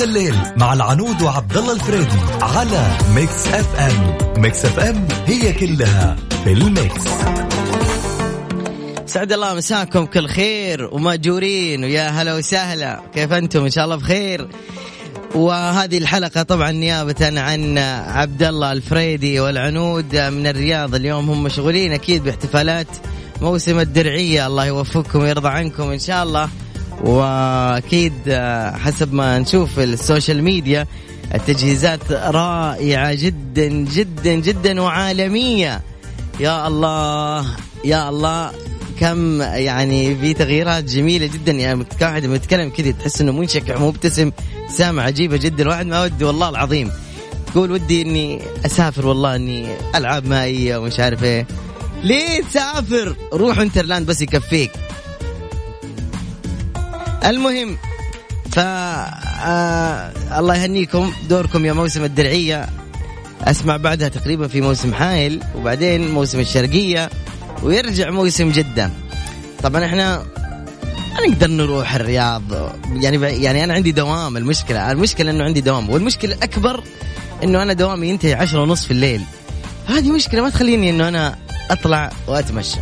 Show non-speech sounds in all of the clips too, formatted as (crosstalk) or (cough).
ذا الليل مع العنود وعبد الله الفريدي على Mix FM. Mix FM هي كلها في ال mix. سعد الله مساكم كل خير ومأجورين. ويا هلا وسهلا. كيف أنتم؟ إن شاء الله بخير. وهذه الحلقة طبعا نيابة عن عبد الله الفريدي والعنود من الرياض. اليوم هم مشغولين أكيد باحتفالات موسم الدرعية. الله يوفقكم ويرضى عنكم إن شاء الله. وأكيد حسب ما نشوف السوشيال ميديا التجهيزات رائعة جدا جدا جدا وعالمية. يا الله يا الله كم يعني في تغييرات جميلة جدا. يعني واحد يتكلم كذا تحس إنه منشكح مبتسم ابتسامه عجيبة جدا. الواحد ما ودي والله العظيم. تقول ودي إني أسافر والله إني العاب مائية ومش عارف إيه. ليه تسافر؟ روح انترلاند بس يكفيك. المهم ف آه الله يهنيكم دوركم يا موسم الدرعية. أسمع بعدها تقريبا في موسم حائل وبعدين موسم الشرقية ويرجع موسم جدة. طبعا إحنا نقدر نروح الرياض يعني يعني أنا عندي دوام المشكلة المشكلة إنه عندي دوام والمشكلة الأكبر إنه أنا دوامي ينتهي عشرة ونص في الليل. هذه مشكلة ما تخليني إنه أنا أطلع وأتمشى.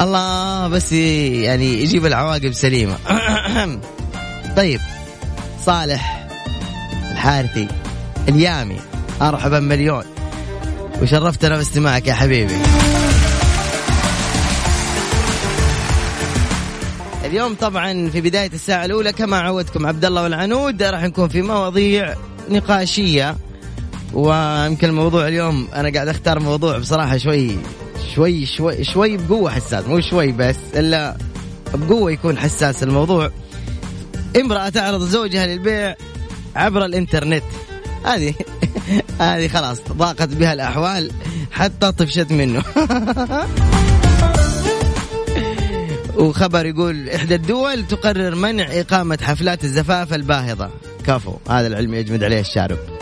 الله بس يعني يجيب العواقب سليمة. (coughs) طيب صالح الحارثي اليامي ارحبا مليون. وشرفتنا باستماعك يا حبيبي. اليوم طبعا في بداية الساعة الأولى كما عودتكم عبد الله والعنود راح نكون في مواضيع نقاشية. ويمكن الموضوع اليوم أنا قاعد أختار موضوع بصراحة شوي شوي شوي شوي بقوة حساس مو شوي بس إلا بقوة يكون حساس الموضوع. امرأة تعرض زوجها للبيع عبر الإنترنت. هذه (laughs) هذه خلاص ضاقت بها الأحوال حتى طفشت منه. (laughs) وخبر يقول إحدى الدول تقرر منع إقامة حفلات الزفاف الباهظة. كفو هذا العلم يجمد عليه الشارب.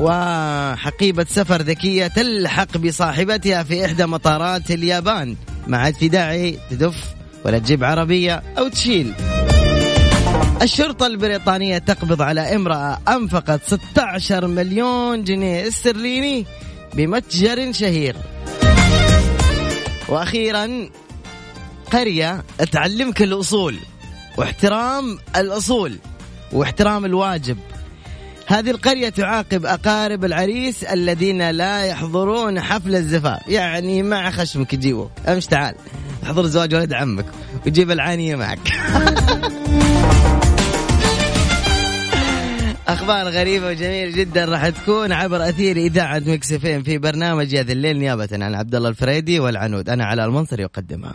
وحقيبة سفر ذكية تلحق بصاحبتها في إحدى مطارات اليابان. ما عاد في داعي تدف ولا تجيب عربية أو تشيل. الشرطة البريطانية تقبض على امرأة أنفقت 16 مليون جنيه استرليني بمتجر شهير. وأخيرا قرية تعلمك الأصول واحترام الأصول واحترام الواجب. هذه القرية تعاقب أقارب العريس الذين لا يحضرون حفل الزفاف. يعني مع خشمك يجيبوك أمش تعال. احضر زواج ولد عمك وجيب العانية معك. (laughs) أخبار غريبة وجميلة جدا راح تكون عبر أثير إذاعة مكس في برنامج هذا الليل نيابة عن عبد الله الفريدي والعنود. أنا على المنصر يقدمها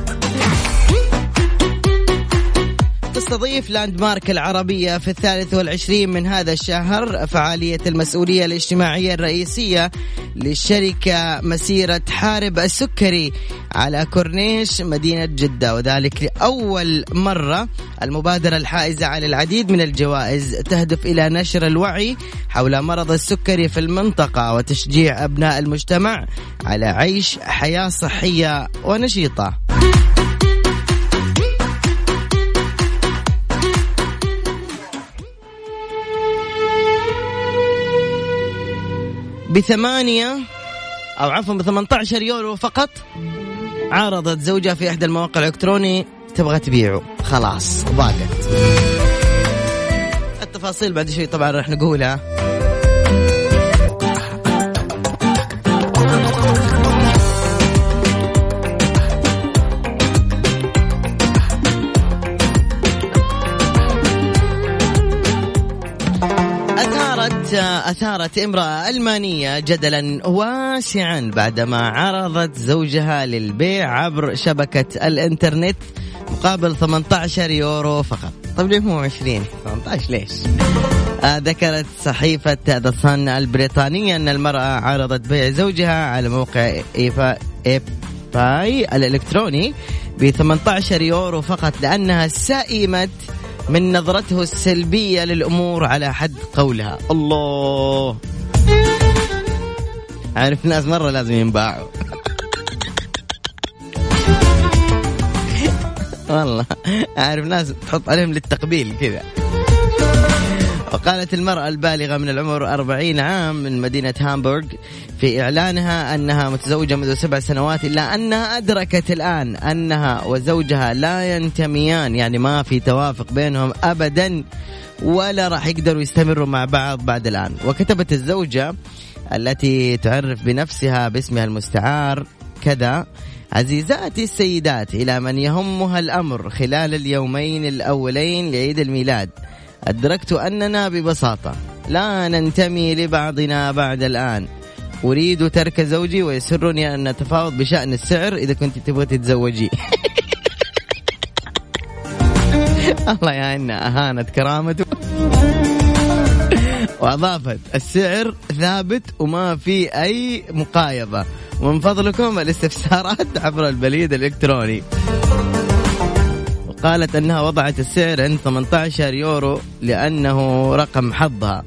تستضيف لاند مارك العربية في الثالث والعشرين من هذا الشهر فعالية المسؤولية الاجتماعية الرئيسية للشركة مسيرة حارب السكري على كورنيش مدينة جدة وذلك لأول مرة المبادرة الحائزة على العديد من الجوائز تهدف إلى نشر الوعي حول مرض السكري في المنطقة وتشجيع أبناء المجتمع على عيش حياة صحية ونشيطة. بثمانية أو عفوا ب 18 يورو فقط. عارضت زوجها في إحدى المواقع الإلكتروني. تبغى تبيعه. خلاص ضاقت. التفاصيل بعد شوي طبعا راح نقولها. أثارت امرأة ألمانية جدلا واسعا بعدما عرضت زوجها للبيع عبر شبكة الإنترنت مقابل 18 يورو فقط. طيب ليه مو 20 18 ليش؟ آه ذكرت صحيفة The Sun البريطانية أن المرأة عرضت بيع زوجها على موقع إيفا eBay الإلكتروني ب 18 يورو فقط لأنها سئمت من نظرته السلبية للأمور على حد قولها. الله. عارف ناس مرة لازم ينباعوا. والله. أعرف ناس تحط عليهم للتقبيل كذا. وقالت المرأة البالغة من العمر 40 عام من مدينة هامبورغ في إعلانها أنها متزوجة منذ سبع سنوات إلا أنها أدركت الآن أنها وزوجها لا ينتميان يعني ما في توافق بينهم أبدا ولا راح يقدروا يستمروا مع بعض بعد الآن. وكتبت الزوجة التي تعرف بنفسها باسمها المستعار كذا عزيزاتي السيدات إلى من يهمها الأمر خلال اليومين الأولين لعيد الميلاد. أدركت أننا ببساطة لا ننتمي لبعضنا بعد الآن. أريد ترك زوجي ويسرني أن نتفاوض بشأن السعر إذا كنت تبغى تتزوجي. (laughs) الله يعيننا أهانت كرامته. وأضافت السعر ثابت وما في أي مقايضة. ومن فضلكم الاستفسارات عبر البريد الإلكتروني. وقالت أنها وضعت السعر عند 18 يورو لأنه رقم حظها.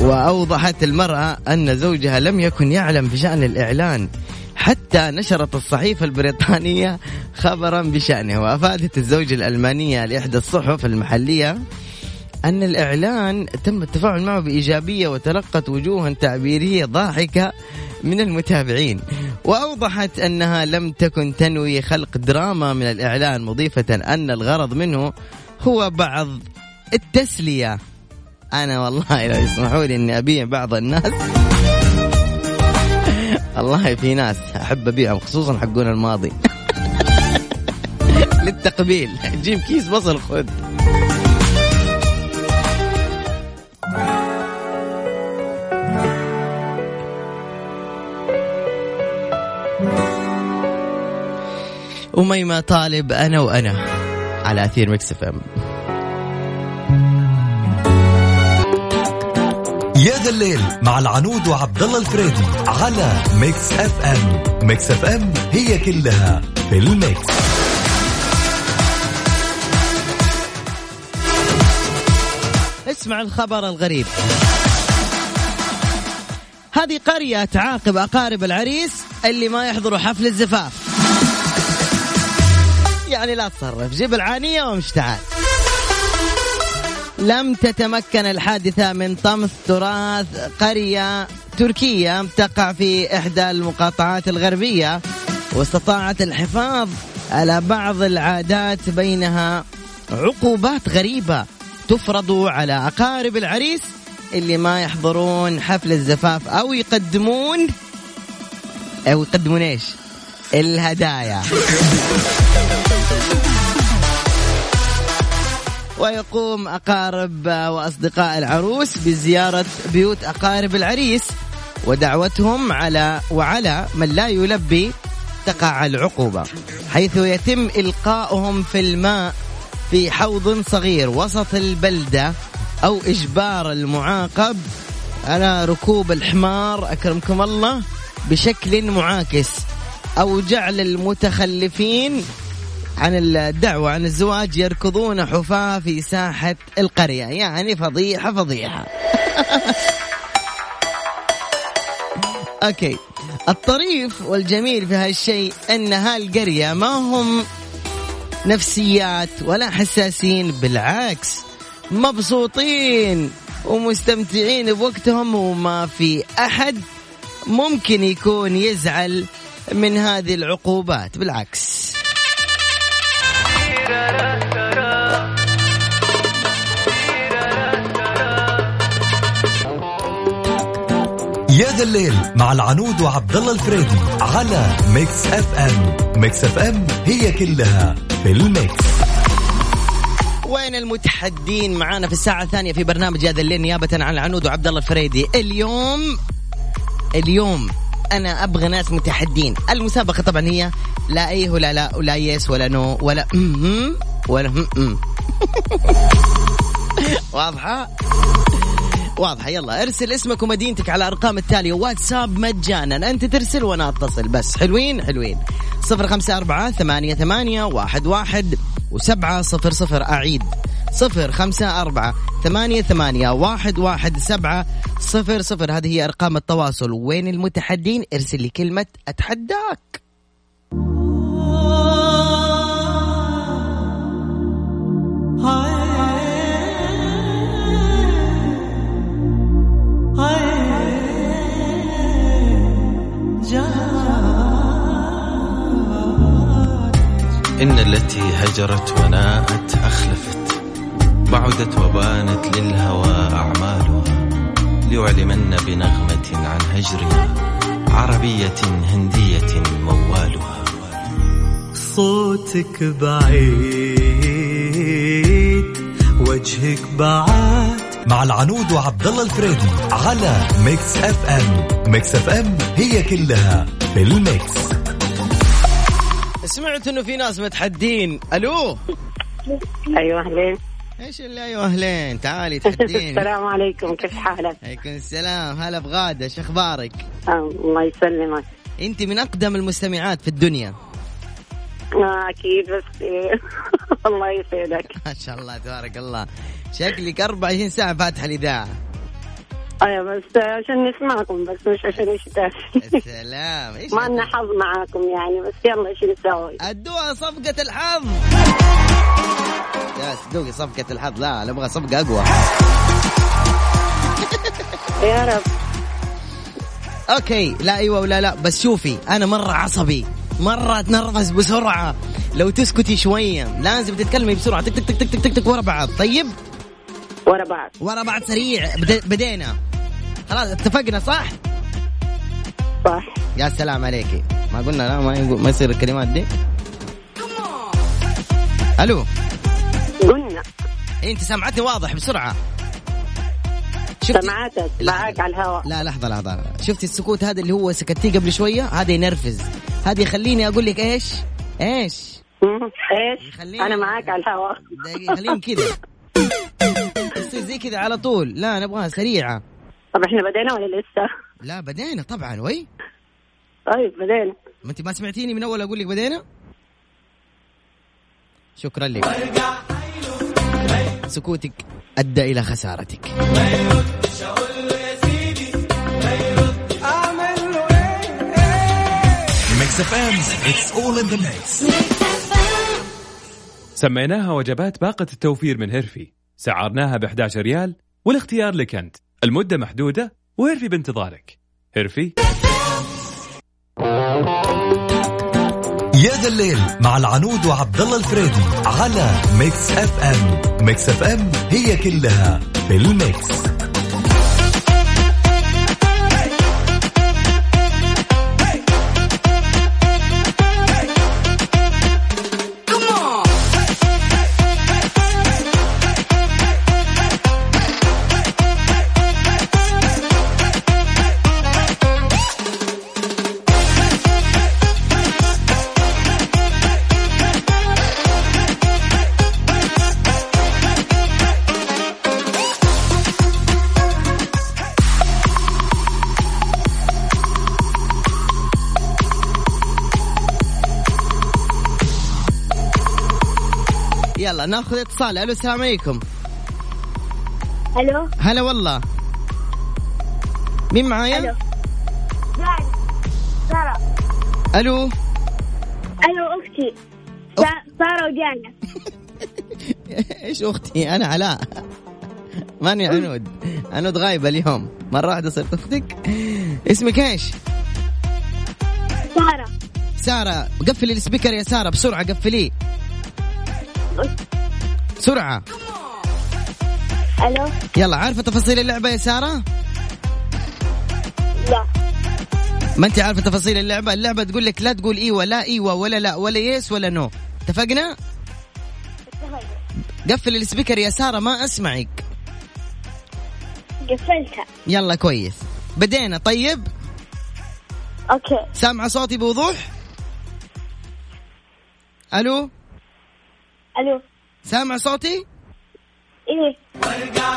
وأوضحت المرأة أن زوجها لم يكن يعلم بشأن الإعلان. حتى نشرت الصحيفة البريطانية خبرا بشأنه. وأفادت الزوجة الألمانية لإحدى الصحف المحلية أن الإعلان تم التفاعل معه بإيجابية وتلقت وجوها تعبيرية ضاحكة من المتابعين. وأوضحت أنها لم تكن تنوي خلق دراما من الإعلان مضيفة أن الغرض منه هو بعض التسلية. أنا والله لو يسمحوا لي أني أبيع بعض الناس. والله في ناس أحب أبيعهم خصوصا حقون الماضي. (laughs) للتقبيل. جيب كيس بصل خذ. أميمة طالب أنا وأنا على أثير Mix FM. يا ذا الليل مع العنود وعبد الله الفريدي على Mix FM. Mix FM هي كلها في ال mix. اسمع الخبر الغريب. هذه قرية تعاقب أقارب العريس اللي ما يحضروا حفل الزفاف. يعني لا تصرف. جيب العانية وامش تعال. لم تتمكن الحادثة من طمس تراث قرية تركية تقع في إحدى المقاطعات الغربية واستطاعت الحفاظ على بعض العادات بينها عقوبات غريبة تفرض على أقارب العريس اللي ما يحضرون حفل الزفاف أو يقدمون أو يقدمون إيش؟ الهدايا. ويقوم أقارب وأصدقاء العروس بزيارة بيوت أقارب العريس ودعوتهم على وعلى من لا يلبي تقع العقوبة حيث يتم إلقاؤهم في الماء في حوض صغير وسط البلدة أو إجبار المعاقب على ركوب الحمار أكرمكم الله بشكل معاكس. أو جعل المتخلفين عن الدعوة عن الزواج يركضون حفاة في ساحة القرية. يعني فضيحة فضيحة. (laughs) أوكي. الطريف والجميل في هالشيء أن هالقرية ما هم نفسيات ولا حساسين بالعكس مبسوطين ومستمتعين بوقتهم وما في أحد ممكن يكون يزعل من هذه العقوبات بالعكس. يا ذا الليل مع العنود وعبد الله الفريدي على Mix FM. Mix FM هي كلها في ال mix. وين المتحدين معانا في الساعة الثانية في برنامج هذا الليل نيابة عن العنود وعبد الله الفريدي؟ اليوم اليوم أنا أبغى ناس متحدين. المسابقة طبعا هي لا إيه ولا لا ولا yes ولا no ولا م ولا م (laughs) واضحة؟ واضحة. يلا ارسل اسمك ومدينتك على الارقام التالية واتساب مجانا. أنت ترسل وأنا أتصل. بس حلوين حلوين. صفر خمسة أربعة ثمانية, ثمانية واحد, واحد وسبعة صفر صفر. أعيد. صفر خمسة أربعة ثمانية, ثمانية واحد, واحد سبعة صفر صفر. هذه هي أرقام التواصل. وين المتحدين؟ ارسل لي كلمة أتحداك. إن التي هجرت وناءت أخلفت. بعدت وبانت للهوى أعمالها ليعلمن بنغمة عن هجرها عربية هندية موالها. صوتك بعيد وجهك بعاد. مع العنود وعبد الله الفريدي على Mix FM. Mix FM هي كلها في الميكس. سمعت إنه في ناس متحدين. ألو؟ أيوه أهلين. إيش اللي أيوه أهلين؟ تعالي (laughs) تحدين السلام عليكم كيف حالك؟ عليكم السلام. هلا بغادة شو أخبارك؟ الله يسلمك. أنت من أقدم المستمعات في الدنيا. آه، أكيد بس إيه. (laughs) الله يسعدك. ما شاء الله تبارك الله. شكلك 24 ساعة فاتحة الإذاعة. أيوه بس عشان نسمعكم بس مش عشان إيش سلام إيش (laughs) ما لنا حظ معاكم يعني بس يلا إيش نسوي؟ ادوها صفقة الحظ. يا دوقي صفقة الحظ لا نبغى صفقة أقوى. (laughs) يا رب. أوكي لا إيوه ولا لا بس شوفي أنا مرة عصبي مرة أتنرفز بسرعة. لو تسكتي شوية لازم تتكلمي بسرعة. تك تك تك تك تك, تك, ورا بعض. طيب؟ ورا بعض. ورا بعض سريع. بد- بدينا. خلاص اتفقنا صح؟ صح. يا سلام عليكي. ما قلنا لا ما يقول ما يصير الكلمات دي. ألو. قلنا. إيه، أنت سامعتني واضح بسرعة. شفتي؟ سمعتك. معاك على الهواء. لا لحظة لحظة. شفتي السكوت هذا اللي هو سكتيه قبل شوية؟ هذا ينرفز. هذا يخليني أقول لك إيش؟ إيش. إيش؟ أنا معاك على الهواء. خليني كذا. (laughs) زي كذا على طول. لا نبغاها سريعة. طب إحنا بدينا ولا لسه؟ لا بدينا طبعا. وي. طيب بدينا ما أنت ما سمعتيني من أول أقول لك بدينا شكرا لك. سكوتك أدى إلى خسارتك. Mix FM it's all in the mix سميناها وجبات باقة التوفير من هيرفي. سعرناها ب 11 ريال والاختيار لك أنت. المدة محدودة وهيرفي بانتظارك. هيرفي يا ذا الليل مع العنود وعبد الله الفريدي على Mix FM. Mix FM هي كلها في ال mix. يلا ناخذ اتصال. ألو السلام عليكم. ألو؟ هلا والله. مين معايا؟ ألو. سارة ألو. ألو أختي. سا- سارة وجانا إيش أختي؟ أنا علاء. ماني عنود. عنود غايبة اليوم. مرة واحدة صرت أختك. اسمك إيش؟ سارة سارة. قفلي ال speaker يا سارة بسرعة قفليه بسرعة. ألو؟ يلا عارفة تفاصيل اللعبة يا سارة؟ لا. ما أنت عارفة تفاصيل اللعبة؟ اللعبة تقول لك لا تقول أيوه لا أيوه ولا لا ولا yes ولا no. اتفقنا؟ قفل ال speaker يا سارة ما أسمعك. قفلتها. يلا كويس. بدينا طيب؟ أوكي. سامعه صوتي بوضوح؟ ألو؟ ألو؟ سامع صوتي؟ إيه.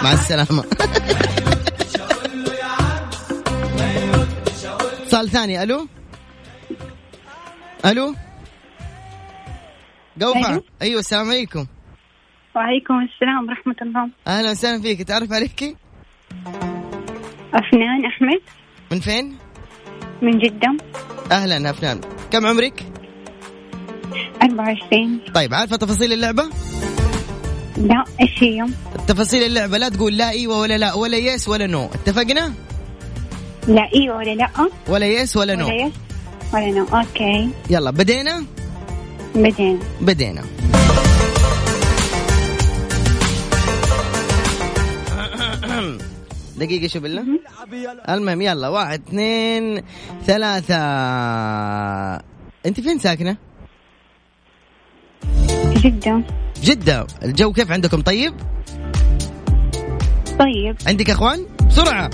مع السلامة. اتصال ثاني ألو؟ ألو؟ أيوه. أيوه السلام عليكم. وعليكم السلام ورحمة الله. أهلا وسهلا فيك. تعرف عليك؟ أفنان أحمد. من فين؟ من جدة. أهلا أفنان. كم عمرك؟ 24 طيب عارفة تفاصيل اللعبة؟ لا إيش هي؟ تفاصيل اللعبة لا تقول لا إيوه ولا لا ولا yes ولا no اتفقنا؟ لا إيوه ولا لا. ولا yes ولا no ولا yes ولا no okay. يلا بدينا؟ بدينا. بدينا. (coughs) دقيقة شو بالله؟ المهم يلا واحد اثنين ثلاثة. أنت فين ساكنة؟ جدة. جدة الجو كيف عندكم طيب؟ طيب عندك أخوان؟ بسرعة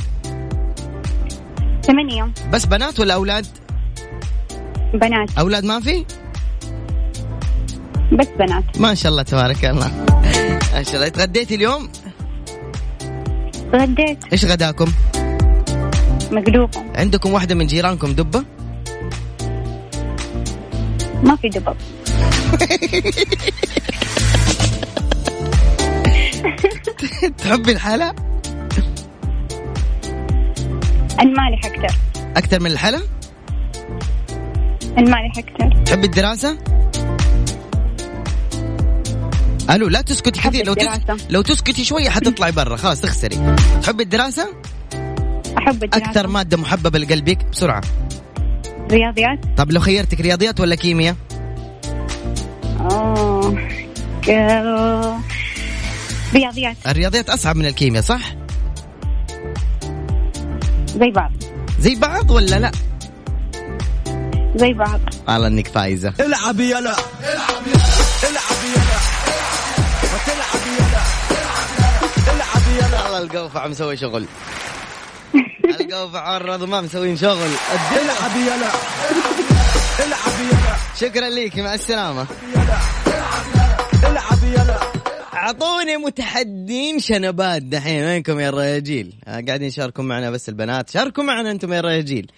ثمانية بس بنات ولا أولاد؟ بنات أولاد ما في؟ بس بنات ما شاء الله تبارك الله (laughs) ما شاء الله تغديتي اليوم؟ غديت إيش غداكم؟ مقلوبة عندكم واحدة من جيرانكم دبة؟ ما في دبب (laughs) (laughs) تحبي الحلا؟ المالح أكثر أكثر من الحلا؟ المالح أكثر تحبي الدراسة؟ ألو لا تسكتي كثير لو تس... لو تسكتي شوية حتطلعي برا خلاص تخسري تحبي الدراسة؟ أحب الدراسة أكثر مادة محببة لقلبك بسرعة رياضيات طب لو خيرتك رياضيات ولا كيمياء؟ أوه. رياضيات الرياضيات أصعب من الكيمياء صح؟ زي بعض. زي بعض ولا لا؟ زي بعض. والله إنك فايزة. العب يلا. والله القوفع مسوي شغل. القوفع ما مسوين شغل. العب يلا. العب يلا. شكرا لك مع السلامة. العب يلا. أعطوني متحدين شنبات دحين. وينكم يا الرياجيل آه، قاعدين يشاركوا معنا بس البنات. شاركوا معنا أنتم يا الرياجيل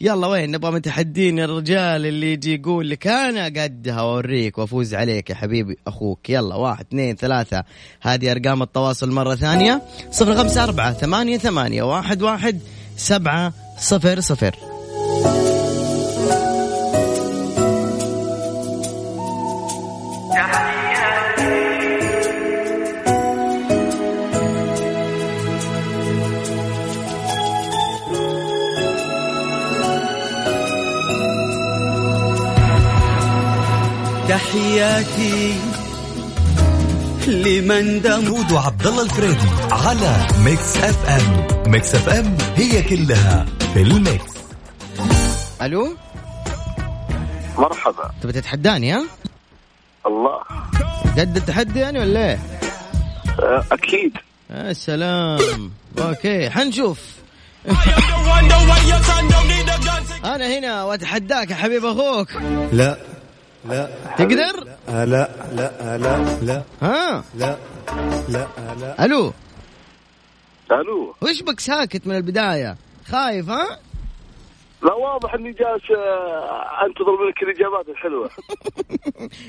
يلا وين؟ نبغى متحدين الرجال اللي يجي يقول لك أنا قدها وأوريك وأفوز عليك يا حبيبي أخوك. يلا واحد اثنين ثلاثة. هذه أرقام التواصل مرة ثانية. صفر خمسة أربعة ثمانية ثمانية واحد واحد سبعة صفر صفر. تحياتي لمن دم عنود وعبد الله الفريدي على Mix FM. Mix FM هي كلها في ال mix. ألو؟ مرحبا. تبي تتحداني ها؟ الله. قد التحدي يعني ولا إيه؟ آه، أكيد. يا سلام. okay حنشوف. (laughs) أنا هنا وأتحداك يا حبيب أخوك. لا. لا تقدر آه لا لا آه لا لا ها لا لا آه لا ألو ألو وش بك ساكت من البدايه خايف ها لا واضح اني جالس آه، انتظر منك الاجابات الحلوه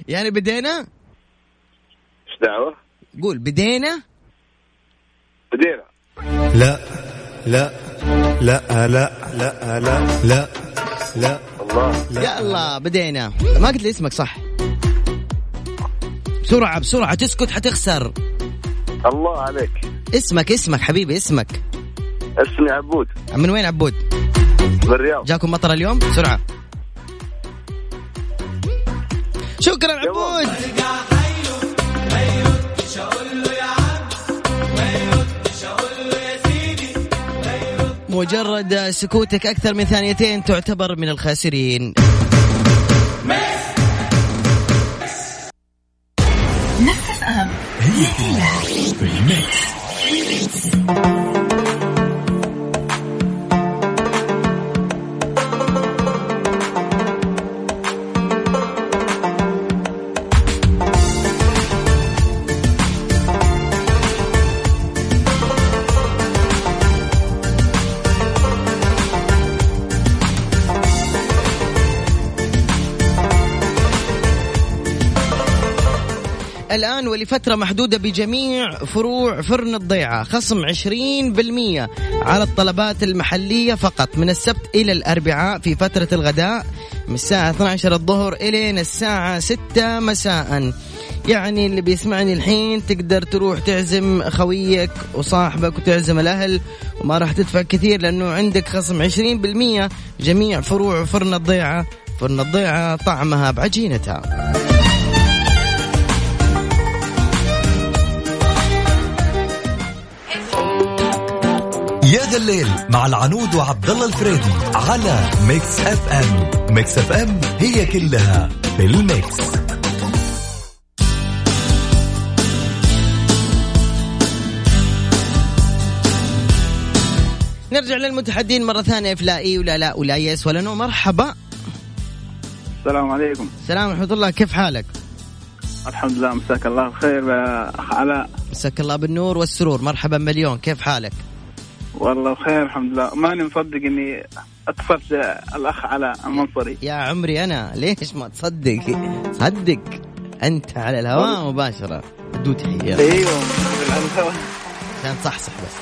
يعني بدينا إيش دعوه؟ قول بدينا بدينا لا لا لا آه لا لا آه لا لا لا الله. يلا بدينا. ما قلت لي اسمك صح؟ بسرعة بسرعة تسكت حتخسر. الله عليك. اسمك اسمك حبيبي اسمك. اسمي عبود. من وين عبود؟ من الرياض. جاكم مطر اليوم؟ بسرعة. شكرا عبود. مجرد سكوتك أكثر من ثانيتين تعتبر من الخاسرين. هي كلها في الميكس. الآن ولفترة محدودة بجميع فروع فرن الضيعة. خصم 20% على الطلبات المحلية فقط من السبت إلى الأربعاء في فترة الغداء من الساعة 12 الظهر إلى الساعة 6 مساء. يعني اللي بيسمعني الحين تقدر تروح تعزم خويك وصاحبك وتعزم الأهل وما راح تدفع كثير لأنه عندك خصم 20% جميع فروع فرن الضيعة. فرن الضيعة طعمها بعجينتها. يا ذا الليل مع العنود وعبد الله الفريدي على Mix FM. Mix FM هي كلها في ال mix. نرجع للمتحدين مرة ثانية في لا إي ولا لا ولا yes ولا no. مرحبا. السلام عليكم. السلام ورحمة الله. كيف حالك؟ الحمد لله مساك الله بخير علاء. مساك الله بالنور والسرور. مرحبا مليون. كيف حالك؟ والله بخير الحمد لله. ماني مصدق إني أتصلت الأخ علاء المنصري يا عمري أنا ليش ما تصدق؟ صدق. أنت على الهواء مباشرة. ادو تحية أيوه. عشان تصحصح بس.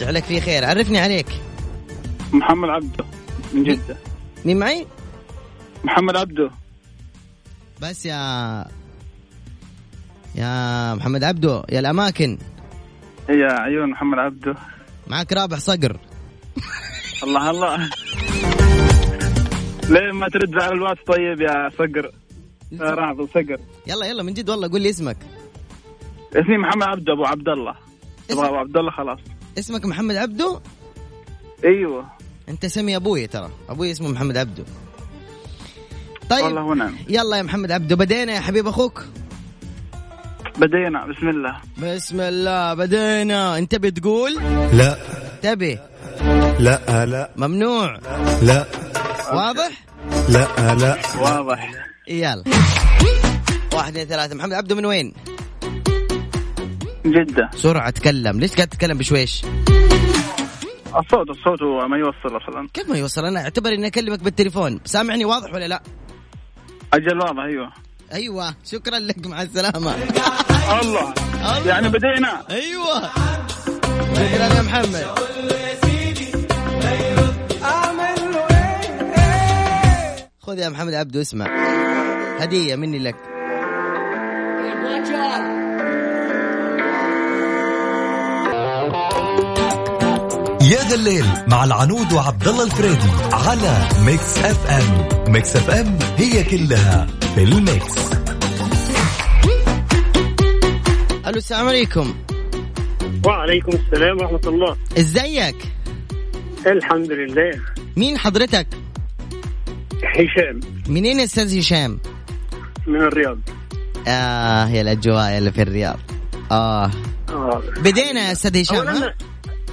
جعلك في خير. عرفني عليك. محمد عبده من جدة. مين معي؟ محمد عبده. بس يا يا محمد عبدو يا الأماكن. يا عيون محمد عبده. معك رابح صقر. الله الله. ليه ما ترد على الواتس طيب يا صقر؟ راضي صقر. يلا يلا من جد والله قول لي اسمك. اسمي محمد عبده أبو عبد الله. أبو أبو عبد الله خلاص. اسمك محمد عبدو أيوه. أنت سمي أبوي ترى. أبوي اسمه محمد عبدو طيب. والله ونعم يلا يا محمد عبدو بدينا يا حبيب أخوك. بدينا بسم الله. بسم الله بدينا. انت بتقول؟ لا. تبي. لا لا. ممنوع. لا. واضح؟ لا لا. واضح. يلا. واحد اثنين ثلاثة. محمد عبدو من وين؟ جدة. سرعة تكلم. ليش قاعد تتكلم بشويش؟ الصوت الصوت هو ما يوصل أصلا. كيف ما يوصل؟ أنا أعتبر إني أكلمك بالتليفون. سامعني واضح ولا لا؟ أجل واضح أيوه. أيوه شكرا لك مع السلامة. الله. يعني بدينا. أيوه. شكرا يا محمد. خذ يا محمد عبدو اسمع. هدية مني لك. يا ذا الليل مع العنود وعبد الله الفريدي على Mix FM. Mix FM هي كلها في ال mix. ألو السلام عليكم. وعليكم السلام ورحمة الله. إزيك؟ الحمد لله. مين حضرتك؟ هشام. منين يا أستاذ هشام؟ من الرياض. آه يا الأجواء اللي في الرياض. آه. آه. بدينا يا أستاذ هشام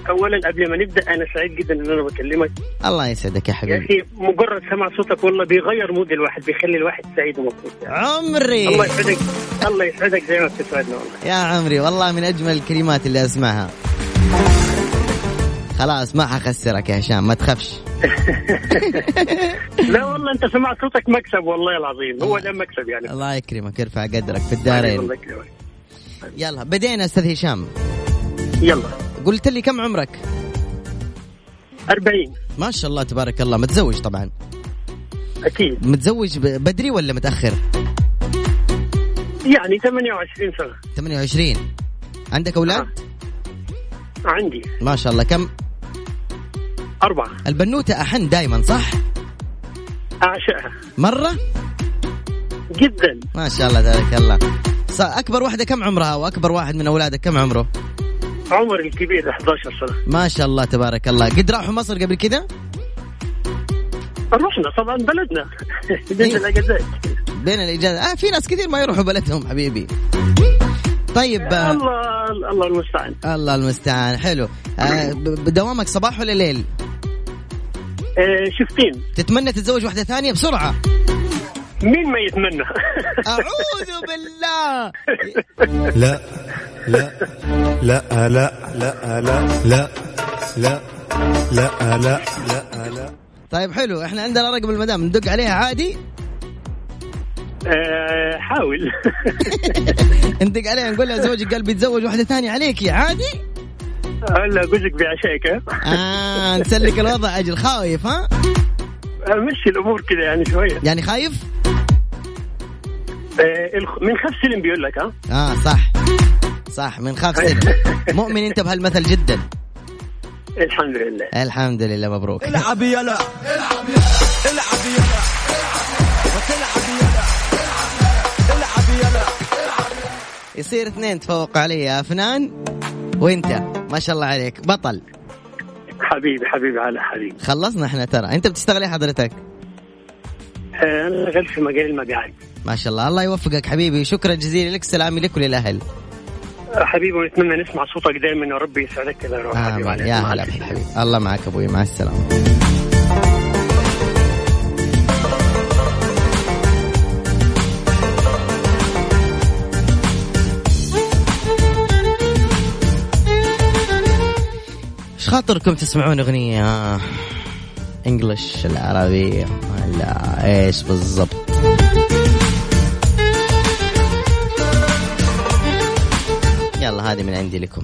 أولا قبل ما نبدأ أنا سعيد جدا إن أنا بكلمك. الله يسعدك يا يا حبيبي أخي مجرد سمع صوتك والله بيغير مود الواحد بيخلي الواحد سعيد ومبسوط. يعني. عمري. الله يسعدك الله يسعدك زي ما بتسعدنا والله. يا عمري والله من أجمل الكلمات اللي أسمعها. خلاص ما حخسرك يا هشام ما تخافش. (laughs) لا والله أنت سمعت صوتك مكسب والله العظيم. هو ده مكسب يعني. الله يكرمك يرفع قدرك في الدارين يلا بدينا أستاذ هشام. يلا. قلت لي كم عمرك؟ 40 ما شاء الله تبارك الله. متزوج طبعا. أكيد. متزوج بدري ولا متأخر؟ يعني 28 سنة. 28 عندك أولاد؟ عندي. ما شاء الله. كم؟ أربعة. البنوتة أحن دائما صح؟ أعشقها. مرة؟ جدا. ما شاء الله تبارك الله. أكبر واحدة كم عمرها؟ وأكبر واحد من أولادك كم عمره؟ عمر الكبير 11 سنة. ما شاء الله تبارك الله. قد راحوا مصر قبل كده؟ رحنا طبعا بلدنا. (laughs) إيه. بين الأجازات. بين الإجازة. آه في ناس كثير ما يروحوا بلدهم حبيبي. طيب آه، الله الله المستعان. الله المستعان. حلو. آه بدوامك صباح ولا ليل؟ آه، شفتين. تتمنى تتزوج واحدة ثانية بسرعة. مين ما يتمنى؟ (laughs) أعوذ بالله. لا لا لا لا لا لا لا لا لا لا لا طيب حلو إحنا عندنا رقم المدام ندق عليها عادي آه، حاول ندق عليه نقول له زوجك قال بيتزوج واحدة ثانية عليك علي هلا جوزك بعشائك آه نسلك الوضع أجل خايف ها مشي الأمور كذا يعني شوية يعني خايف آه، من خف سلم بيقول لك ها آه صح صح من خاف سنة (laughs) مؤمن أنت بهالمثل جدا. الحمد لله. الحمد لله مبروك. العب يلا. العب يلا. العب يلا. وتلعب يلا العب يلا يصير اثنين تفوق علي يا أفنان وأنت. ما شاء الله عليك. بطل. حبيبي حبيبي على حبيبي. خلصنا إحنا ترى. أنت بتشتغل إيه حضرتك؟ أنا شغال في مجال المبيعات ما شاء الله. الله يوفقك حبيبي. شكرا جزيلا لك. سلامي لك وللأهل. حبيبي ونتمنى نسمع صوتك دائما يا رب يسعدك كذا يا عليك. يا هلا. حبيبي الله معك أبوي. مع السلامة. إيش خاطركم تسمعون أغنية؟ انجلش العربية ولا إيش بالضبط؟ يلا هذه من عندي لكم.